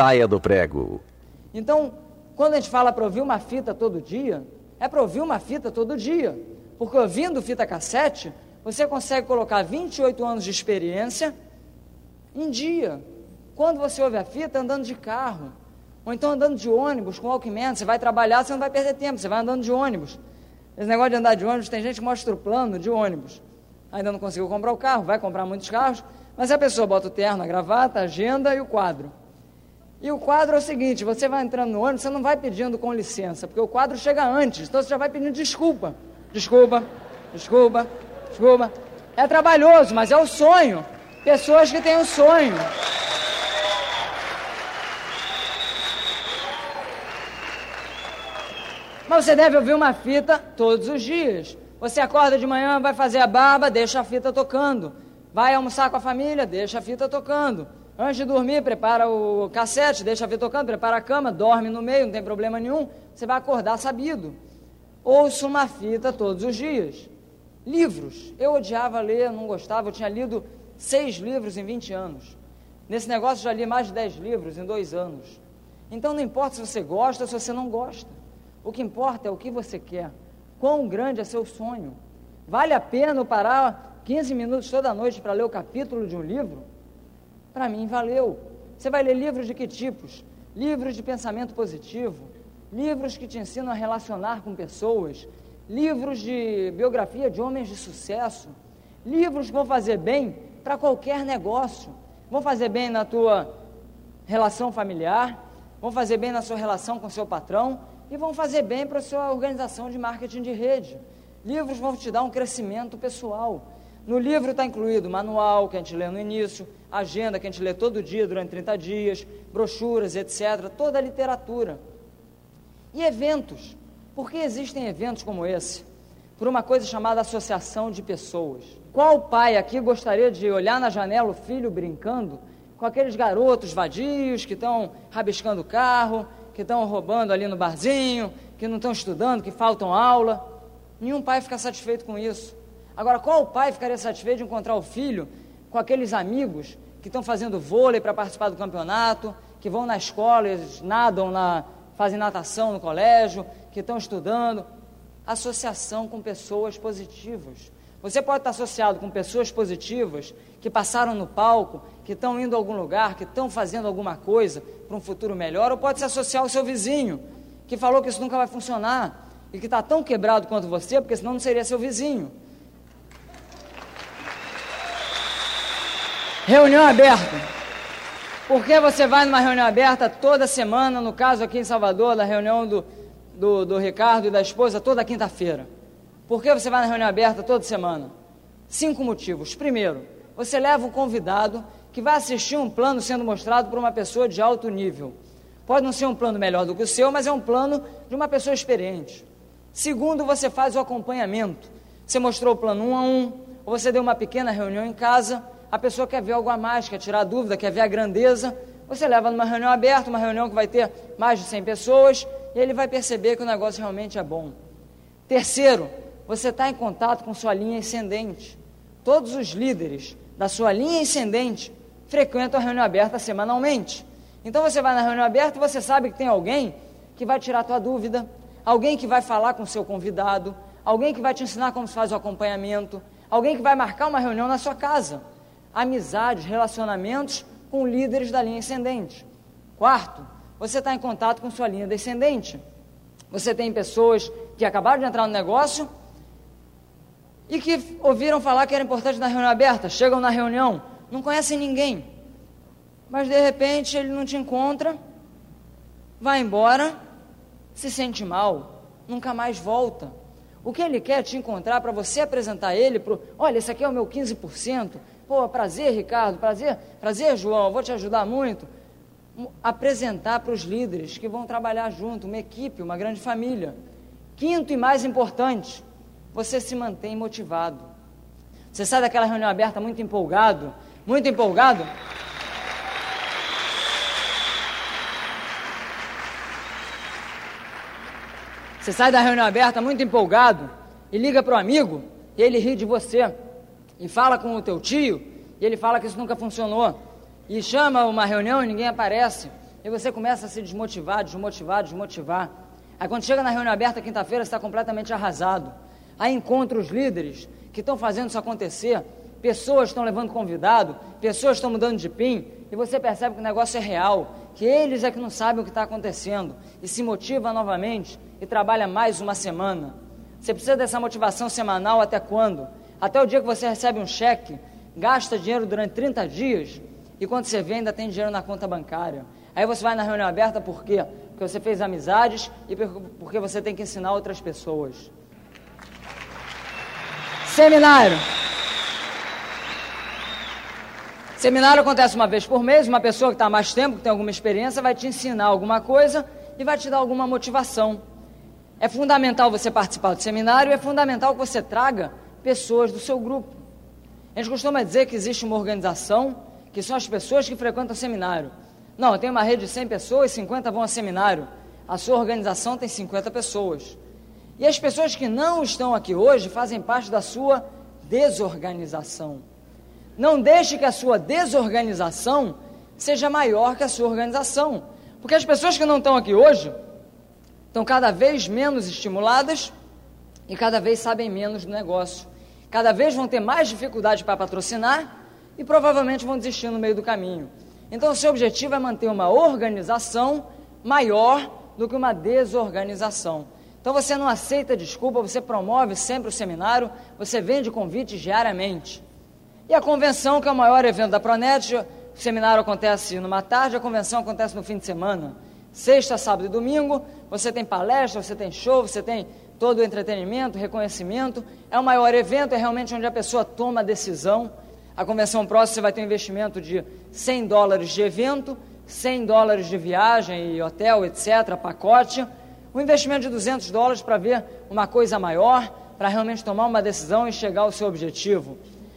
saia do prego. Então, quando a gente fala para ouvir uma fita todo dia, é para ouvir uma fita todo dia. Porque ouvindo fita cassete, você consegue colocar 28 anos de experiência em dia. Quando você ouve a fita, andando de carro, ou então andando de ônibus com Walkman, você vai trabalhar, você não vai perder tempo, você vai andando de ônibus. Esse negócio de andar de ônibus, tem gente que mostra o plano de ônibus. Ainda não conseguiu comprar o carro, vai comprar muitos carros, mas a pessoa bota o terno, a gravata, a agenda e o quadro. E o quadro é o seguinte: você vai entrando no ônibus, você não vai pedindo com licença, porque o quadro chega antes, então você já vai pedindo desculpa. Desculpa, desculpa, desculpa. É trabalhoso, mas é o sonho. Pessoas que têm um sonho. Mas você deve ouvir uma fita todos os dias. Você acorda de manhã, vai fazer a barba, deixa a fita tocando. Vai almoçar com a família, deixa a fita tocando. Antes de dormir, prepara o cassete, deixa fita tocando, prepara a cama, dorme no meio, não tem problema nenhum. Você vai acordar sabido. Ouço uma fita todos os dias. Livros. Eu odiava ler, não gostava. Eu tinha lido seis livros em 20 anos. Nesse negócio já li mais de 10 livros em dois anos. Então não importa se você gosta ou se você não gosta. O que importa é o que você quer. Quão grande é seu sonho. Vale a pena parar 15 minutos toda noite para ler o capítulo de um livro? Para mim, valeu. Você vai ler livros de que tipos? Livros de pensamento positivo, livros que te ensinam a relacionar com pessoas, livros de biografia de homens de sucesso, livros que vão fazer bem para qualquer negócio, vão fazer bem na tua relação familiar, vão fazer bem na sua relação com seu patrão, e vão fazer bem para a sua organização de marketing de rede. Livros vão te dar um crescimento pessoal. No livro está incluído manual, que a gente lê no início, agenda, que a gente lê todo dia durante 30 dias, brochuras, etc. Toda a literatura. E eventos. Por que existem eventos como esse? Por uma coisa chamada associação de pessoas. Qual pai aqui gostaria de olhar na janela o filho brincando com aqueles garotos vadios que estão rabiscando o carro, que estão roubando ali no barzinho, que não estão estudando, que faltam aula. Nenhum pai fica satisfeito com isso. Agora, qual pai ficaria satisfeito de encontrar o filho com aqueles amigos que estão fazendo vôlei para participar do campeonato, que vão na escola, eles nadam, na, fazem natação no colégio, que estão estudando? Associação com pessoas positivas. Você pode estar associado com pessoas positivas que passaram no palco, que estão indo a algum lugar, que estão fazendo alguma coisa para um futuro melhor, ou pode se associar ao seu vizinho, que falou que isso nunca vai funcionar e que está tão quebrado quanto você, porque senão não seria seu vizinho. Reunião aberta. Por que você vai numa reunião aberta toda semana, no caso aqui em Salvador, da reunião do, do, do Ricardo e da esposa, toda quinta-feira? Por que você vai na reunião aberta toda semana? Cinco motivos. Primeiro, você leva um convidado que vai assistir um plano sendo mostrado por uma pessoa de alto nível. Pode não ser um plano melhor do que o seu, mas é um plano de uma pessoa experiente. Segundo, você faz o acompanhamento. Você mostrou o plano um a um, ou você deu uma pequena reunião em casa, a pessoa quer ver algo a mais, quer tirar dúvida, quer ver a grandeza, você leva numa reunião aberta, uma reunião que vai ter mais de 100 pessoas, e ele vai perceber que o negócio realmente é bom. Terceiro, você está em contato com sua linha ascendente. Todos os líderes da sua linha ascendente frequentam a reunião aberta semanalmente. Então você vai na reunião aberta e você sabe que tem alguém que vai tirar a tua dúvida, alguém que vai falar com o seu convidado, alguém que vai te ensinar como se faz o acompanhamento, alguém que vai marcar uma reunião na sua casa. Amizades, relacionamentos com líderes da linha ascendente. Quarto, você está em contato com sua linha descendente. Você tem pessoas que acabaram de entrar no negócio e que ouviram falar que era importante na reunião aberta, chegam na reunião, não conhecem ninguém, mas de repente ele não te encontra, vai embora, se sente mal, nunca mais volta. O que ele quer te encontrar para você apresentar ele para olha, esse aqui é o meu 15%. Pô, prazer, Ricardo, prazer, prazer, João, vou te ajudar muito. Apresentar para os líderes que vão trabalhar junto, uma equipe, uma grande família. Quinto e mais importante, você se mantém motivado. Você sai daquela reunião aberta muito empolgado, muito empolgado? Você sai da reunião aberta muito empolgado e liga para o amigo e ele ri de você. E fala com o teu tio e ele fala que isso nunca funcionou. E chama uma reunião e ninguém aparece. e você começa a se desmotivar, desmotivar, desmotivar. Aí quando chega na reunião aberta quinta-feira, você está completamente arrasado. Aí encontra os líderes que estão fazendo isso acontecer, pessoas estão levando convidado, pessoas estão mudando de PIN, e você percebe que o negócio é real, que eles é que não sabem o que está acontecendo, e se motiva novamente e trabalha mais uma semana. Você precisa dessa motivação semanal até quando? Até o dia que você recebe um cheque, gasta dinheiro durante 30 dias, e quando você vê, ainda tem dinheiro na conta bancária. Aí você vai na reunião aberta por quê? Porque você fez amizades e porque você tem que ensinar outras pessoas. Seminário. Seminário acontece uma vez por mês, uma pessoa que está há mais tempo, que tem alguma experiência, vai te ensinar alguma coisa e vai te dar alguma motivação. É fundamental você participar do seminário, é fundamental que você traga pessoas do seu grupo. A gente costuma dizer que existe uma organização, que são as pessoas que frequentam o seminário. Não, tenho uma rede de 100 pessoas, 50 vão ao seminário. A sua organização tem 50 pessoas. E as pessoas que não estão aqui hoje fazem parte da sua desorganização. Não deixe que a sua desorganização seja maior que a sua organização. Porque as pessoas que não estão aqui hoje estão cada vez menos estimuladas e cada vez sabem menos do negócio. Cada vez vão ter mais dificuldade para patrocinar e provavelmente vão desistir no meio do caminho. Então, o seu objetivo é manter uma organização maior do que uma desorganização. Então, você não aceita desculpa, você promove sempre o seminário, você vende convites diariamente. E a convenção, que é o maior evento da Pronet, o seminário acontece numa tarde, a convenção acontece no fim de semana. Sexta, sábado e domingo, você tem palestra, você tem show, você tem todo o entretenimento, reconhecimento. É o maior evento, é realmente onde a pessoa toma a decisão. A convenção próxima você vai ter um investimento de 100 dólares de evento, 100 dólares de viagem e hotel, etc., pacote. Um investimento de 200 dólares para ver uma coisa maior, para realmente tomar uma decisão e chegar ao seu objetivo.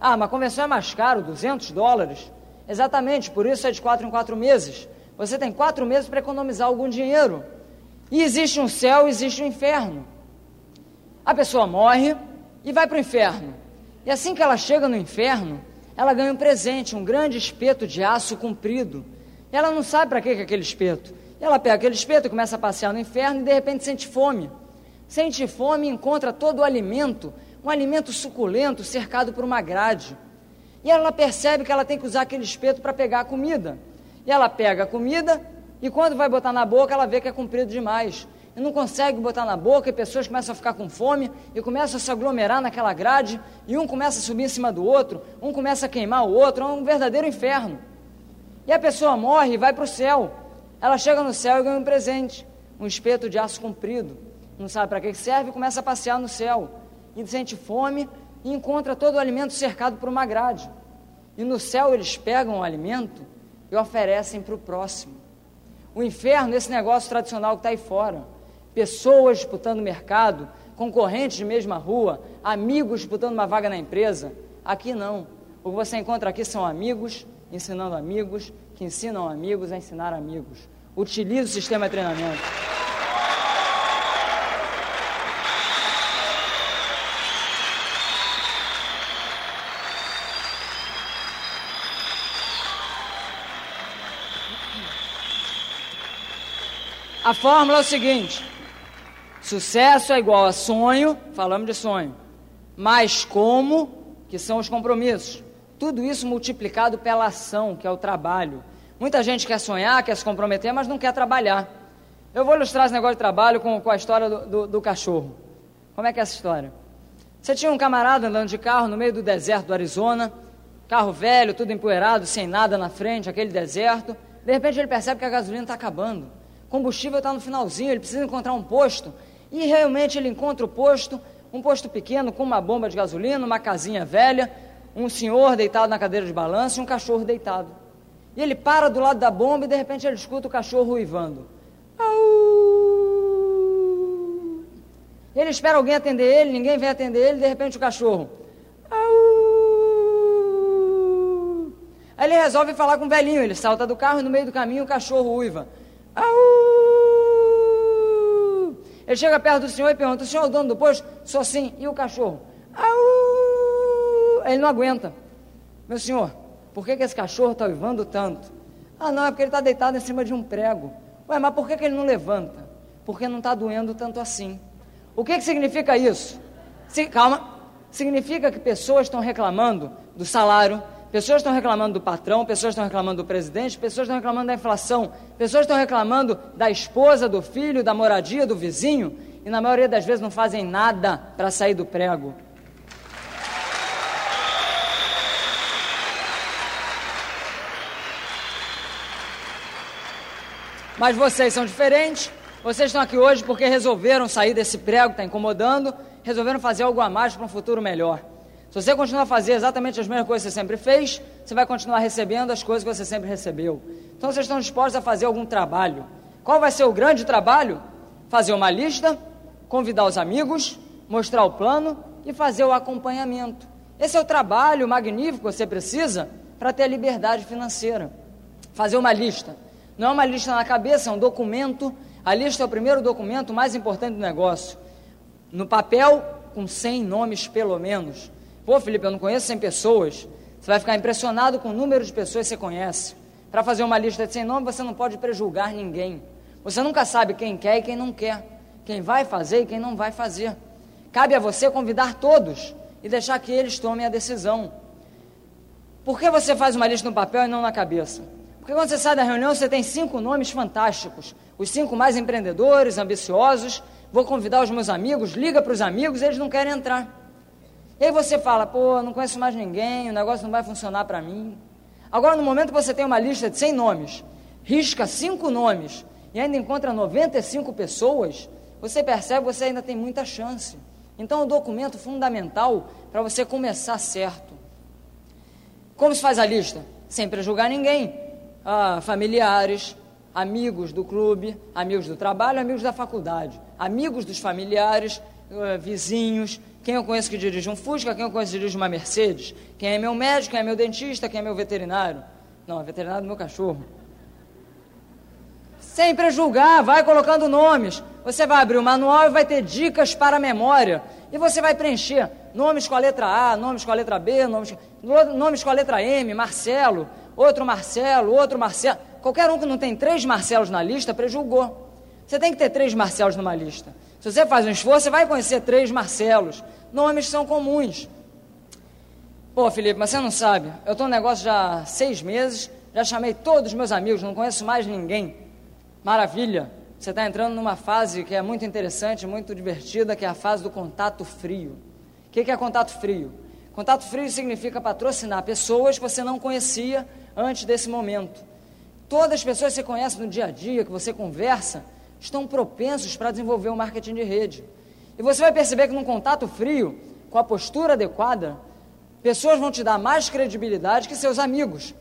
Ah, mas a convenção é mais caro, 200 dólares. Exatamente, por isso é de quatro em quatro meses. Você tem quatro meses para economizar algum dinheiro. E existe um céu, existe um inferno. A pessoa morre e vai para o inferno. E assim que ela chega no inferno, ela ganha um presente, um grande espeto de aço comprido. E ela não sabe para que é aquele espeto. Ela pega aquele espeto, começa a passear no inferno e de repente sente fome. Sente fome e encontra todo o alimento um alimento suculento cercado por uma grade. E ela percebe que ela tem que usar aquele espeto para pegar a comida. E ela pega a comida e quando vai botar na boca, ela vê que é comprido demais. E não consegue botar na boca, e pessoas começam a ficar com fome e começam a se aglomerar naquela grade, e um começa a subir em cima do outro, um começa a queimar o outro, é um verdadeiro inferno. E a pessoa morre e vai para o céu. Ela chega no céu e ganha um presente, um espeto de aço comprido. Não sabe para que serve e começa a passear no céu e sente fome e encontra todo o alimento cercado por uma grade. E no céu eles pegam o alimento e oferecem para o próximo. O inferno, esse negócio tradicional que está aí fora. Pessoas disputando mercado, concorrentes de mesma rua, amigos disputando uma vaga na empresa. Aqui não. O que você encontra aqui são amigos ensinando amigos, que ensinam amigos a ensinar amigos. Utilize o sistema de treinamento. A fórmula é o seguinte: sucesso é igual a sonho, falamos de sonho, mais como, que são os compromissos. Tudo isso multiplicado pela ação, que é o trabalho. Muita gente quer sonhar, quer se comprometer, mas não quer trabalhar. Eu vou ilustrar esse negócio de trabalho com, com a história do, do, do cachorro. Como é que é essa história? Você tinha um camarada andando de carro no meio do deserto do Arizona, carro velho, tudo empoeirado, sem nada na frente, aquele deserto. De repente ele percebe que a gasolina está acabando combustível está no finalzinho, ele precisa encontrar um posto. E realmente ele encontra o posto, um posto pequeno com uma bomba de gasolina, uma casinha velha, um senhor deitado na cadeira de balanço e um cachorro deitado. E ele para do lado da bomba e de repente ele escuta o cachorro uivando. Ele espera alguém atender ele, ninguém vem atender ele, de repente o cachorro. Aí ele resolve falar com o velhinho, ele salta do carro e no meio do caminho o cachorro uiva. Au! Ele chega perto do senhor e pergunta: O senhor é o dono do posto? Sou sim. E o cachorro? Au! Ele não aguenta. Meu senhor, por que, que esse cachorro está uivando tanto? Ah, não, é porque ele está deitado em cima de um prego. Ué, mas por que, que ele não levanta? Porque não está doendo tanto assim. O que, que significa isso? Se, calma. Significa que pessoas estão reclamando do salário, pessoas estão reclamando do patrão, pessoas estão reclamando do presidente, pessoas estão reclamando da inflação, pessoas estão reclamando da esposa, do filho, da moradia, do vizinho, e na maioria das vezes não fazem nada para sair do prego. Mas vocês são diferentes. Vocês estão aqui hoje porque resolveram sair desse prego que está incomodando, resolveram fazer algo a mais para um futuro melhor. Se você continuar a fazer exatamente as mesmas coisas que você sempre fez, você vai continuar recebendo as coisas que você sempre recebeu. Então vocês estão dispostos a fazer algum trabalho. Qual vai ser o grande trabalho? Fazer uma lista, convidar os amigos, mostrar o plano e fazer o acompanhamento. Esse é o trabalho magnífico que você precisa para ter a liberdade financeira. Fazer uma lista. Não é uma lista na cabeça, é um documento. A lista é o primeiro documento mais importante do negócio. No papel, com 100 nomes pelo menos. Pô, Felipe, eu não conheço 100 pessoas. Você vai ficar impressionado com o número de pessoas que você conhece. Para fazer uma lista de 100 nomes, você não pode prejulgar ninguém. Você nunca sabe quem quer e quem não quer. Quem vai fazer e quem não vai fazer. Cabe a você convidar todos e deixar que eles tomem a decisão. Por que você faz uma lista no papel e não na cabeça? Porque quando você sai da reunião, você tem cinco nomes fantásticos. Os cinco mais empreendedores, ambiciosos. Vou convidar os meus amigos, liga para os amigos, eles não querem entrar. E aí você fala, pô, não conheço mais ninguém, o negócio não vai funcionar para mim. Agora, no momento que você tem uma lista de 100 nomes, risca cinco nomes e ainda encontra 95 pessoas, você percebe que você ainda tem muita chance. Então, um documento fundamental para você começar certo. Como se faz a lista? Sem prejugar ninguém ah, familiares, amigos do clube, amigos do trabalho, amigos da faculdade, amigos dos familiares, uh, vizinhos, quem eu conheço que dirige um Fusca, quem eu conheço que dirige uma Mercedes, quem é meu médico, quem é meu dentista, quem é meu veterinário. Não, é veterinário do meu cachorro. Sempre julgar, vai colocando nomes. Você vai abrir o manual e vai ter dicas para a memória. E você vai preencher nomes com a letra A, nomes com a letra B, nomes, nomes com a letra M, Marcelo, outro Marcelo, outro Marcelo. Qualquer um que não tem três Marcelos na lista, prejulgou. Você tem que ter três Marcelos numa lista. Se você faz um esforço, você vai conhecer três Marcelos. Nomes são comuns. Pô, Felipe, mas você não sabe. Eu estou no negócio já há seis meses, já chamei todos os meus amigos, não conheço mais ninguém. Maravilha. Você está entrando numa fase que é muito interessante, muito divertida, que é a fase do contato frio. O que, que é contato frio? Contato frio significa patrocinar pessoas que você não conhecia antes desse momento. Todas as pessoas que você conhece no dia a dia, que você conversa, estão propensos para desenvolver o um marketing de rede. E você vai perceber que num contato frio, com a postura adequada, pessoas vão te dar mais credibilidade que seus amigos.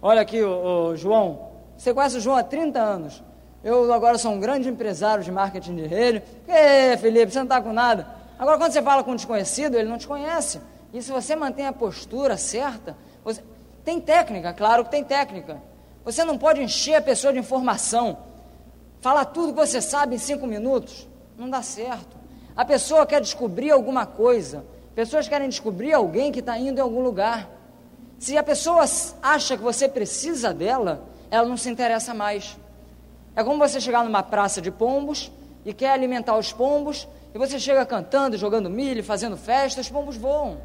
Olha aqui, o, João. Você conhece o João há 30 anos. Eu agora sou um grande empresário de marketing de rede. Ê, Felipe, você não está com nada. Agora, quando você fala com um desconhecido, ele não te conhece. E se você mantém a postura certa, você... tem técnica, claro que tem técnica. Você não pode encher a pessoa de informação. Falar tudo que você sabe em cinco minutos. Não dá certo. A pessoa quer descobrir alguma coisa. Pessoas querem descobrir alguém que está indo em algum lugar. Se a pessoa acha que você precisa dela, ela não se interessa mais. É como você chegar numa praça de pombos e quer alimentar os pombos, e você chega cantando, jogando milho, fazendo festa, os pombos voam.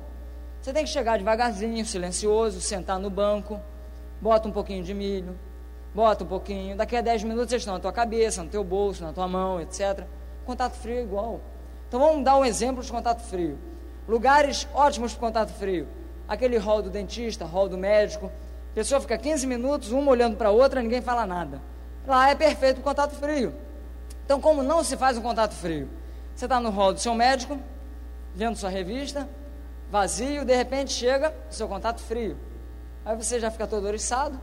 Você tem que chegar devagarzinho, silencioso, sentar no banco, bota um pouquinho de milho, bota um pouquinho, daqui a 10 minutos eles estão na tua cabeça, no teu bolso, na tua mão, etc. Contato frio é igual. Então vamos dar um exemplo de contato frio. Lugares ótimos para contato frio. Aquele hall do dentista, hall do médico. A pessoa fica 15 minutos, uma olhando para a outra, ninguém fala nada. Lá é perfeito o contato frio. Então, como não se faz um contato frio? Você está no hall do seu médico, vendo sua revista, vazio, de repente chega o seu contato frio. Aí você já fica todo oriçado,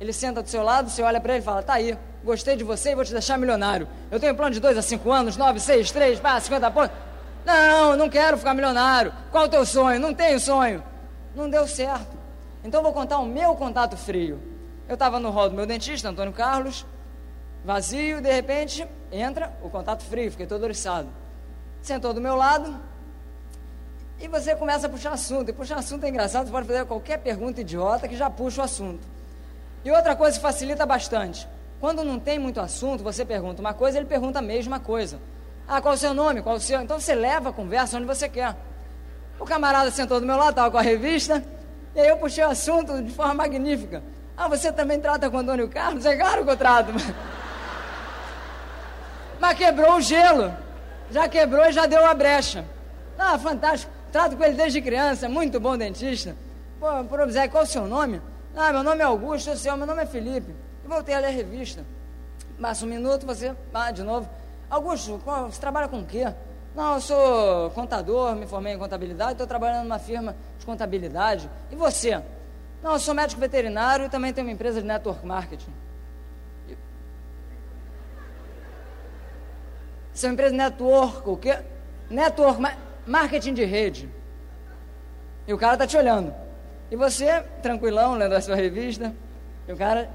ele senta do seu lado, você olha para ele e fala: Tá aí, gostei de você e vou te deixar milionário. Eu tenho plano de 2 a 5 anos, 9, 6, 3, pá, 50 pontos. Não, não quero ficar milionário. Qual o teu sonho? Não tenho sonho. Não deu certo. Então vou contar o meu contato frio. Eu estava no hall do meu dentista, Antônio Carlos, vazio, de repente entra o contato frio, fiquei todo oriçado. Sentou do meu lado, e você começa a puxar assunto. E puxar assunto é engraçado, você pode fazer qualquer pergunta idiota que já puxa o assunto. E outra coisa que facilita bastante. Quando não tem muito assunto, você pergunta uma coisa, ele pergunta a mesma coisa. Ah, qual o seu nome? Qual o seu? Então você leva a conversa onde você quer. O camarada sentou do meu lado, estava com a revista, e aí eu puxei o assunto de forma magnífica. Ah, você também trata com Antônio Carlos? É claro que eu trato. Mas quebrou o gelo. Já quebrou e já deu a brecha. Ah, fantástico. Trato com ele desde criança, muito bom dentista. Pô, por qual o seu nome? Ah, meu nome é Augusto, seu, meu nome é Felipe. E voltei a ler a revista. Passa um minuto, você, ah, de novo. Augusto, você trabalha com o quê? Não, eu sou contador, me formei em contabilidade, estou trabalhando numa firma de contabilidade. E você? Não, eu sou médico veterinário e também tenho uma empresa de network marketing. Você é uma empresa de network, o quê? Network, marketing de rede. E o cara está te olhando. E você, tranquilão, lendo a sua revista, e o cara,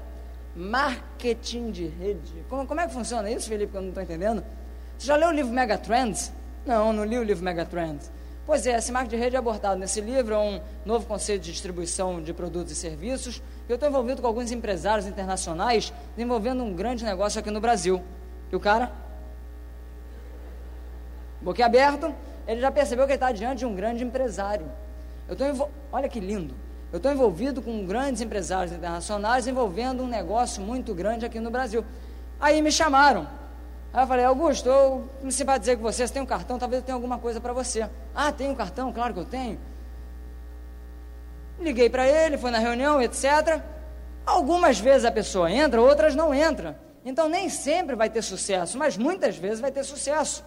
marketing de rede. Como, como é que funciona isso, Felipe, que eu não estou entendendo? Você já leu o livro Megatrends? Não, não li o livro Megatrends. Pois é, esse marketing de rede é abordado nesse livro, é um novo conceito de distribuição de produtos e serviços. Eu estou envolvido com alguns empresários internacionais, desenvolvendo um grande negócio aqui no Brasil. E o cara, boquiaberto, ele já percebeu que ele está diante de um grande empresário. Eu estou Olha que lindo. Eu estou envolvido com grandes empresários internacionais, envolvendo um negócio muito grande aqui no Brasil. Aí me chamaram. Aí eu falei, Augusto, eu me simpatizei com você, você tem um cartão, talvez eu tenha alguma coisa para você. Ah, tem um cartão? Claro que eu tenho. Liguei para ele, foi na reunião, etc. Algumas vezes a pessoa entra, outras não entra. Então nem sempre vai ter sucesso, mas muitas vezes vai ter sucesso.